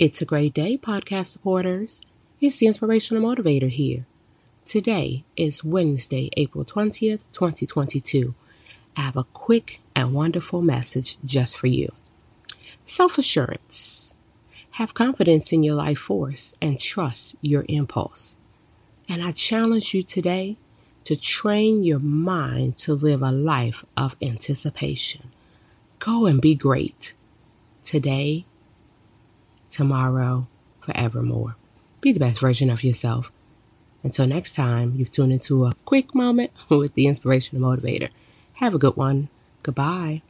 It's a great day, podcast supporters. It's the Inspirational Motivator here. Today is Wednesday, April 20th, 2022. I have a quick and wonderful message just for you. Self assurance. Have confidence in your life force and trust your impulse. And I challenge you today to train your mind to live a life of anticipation. Go and be great today tomorrow, forevermore. Be the best version of yourself. Until next time, you've tuned into a quick moment with the inspirational motivator. Have a good one. Goodbye.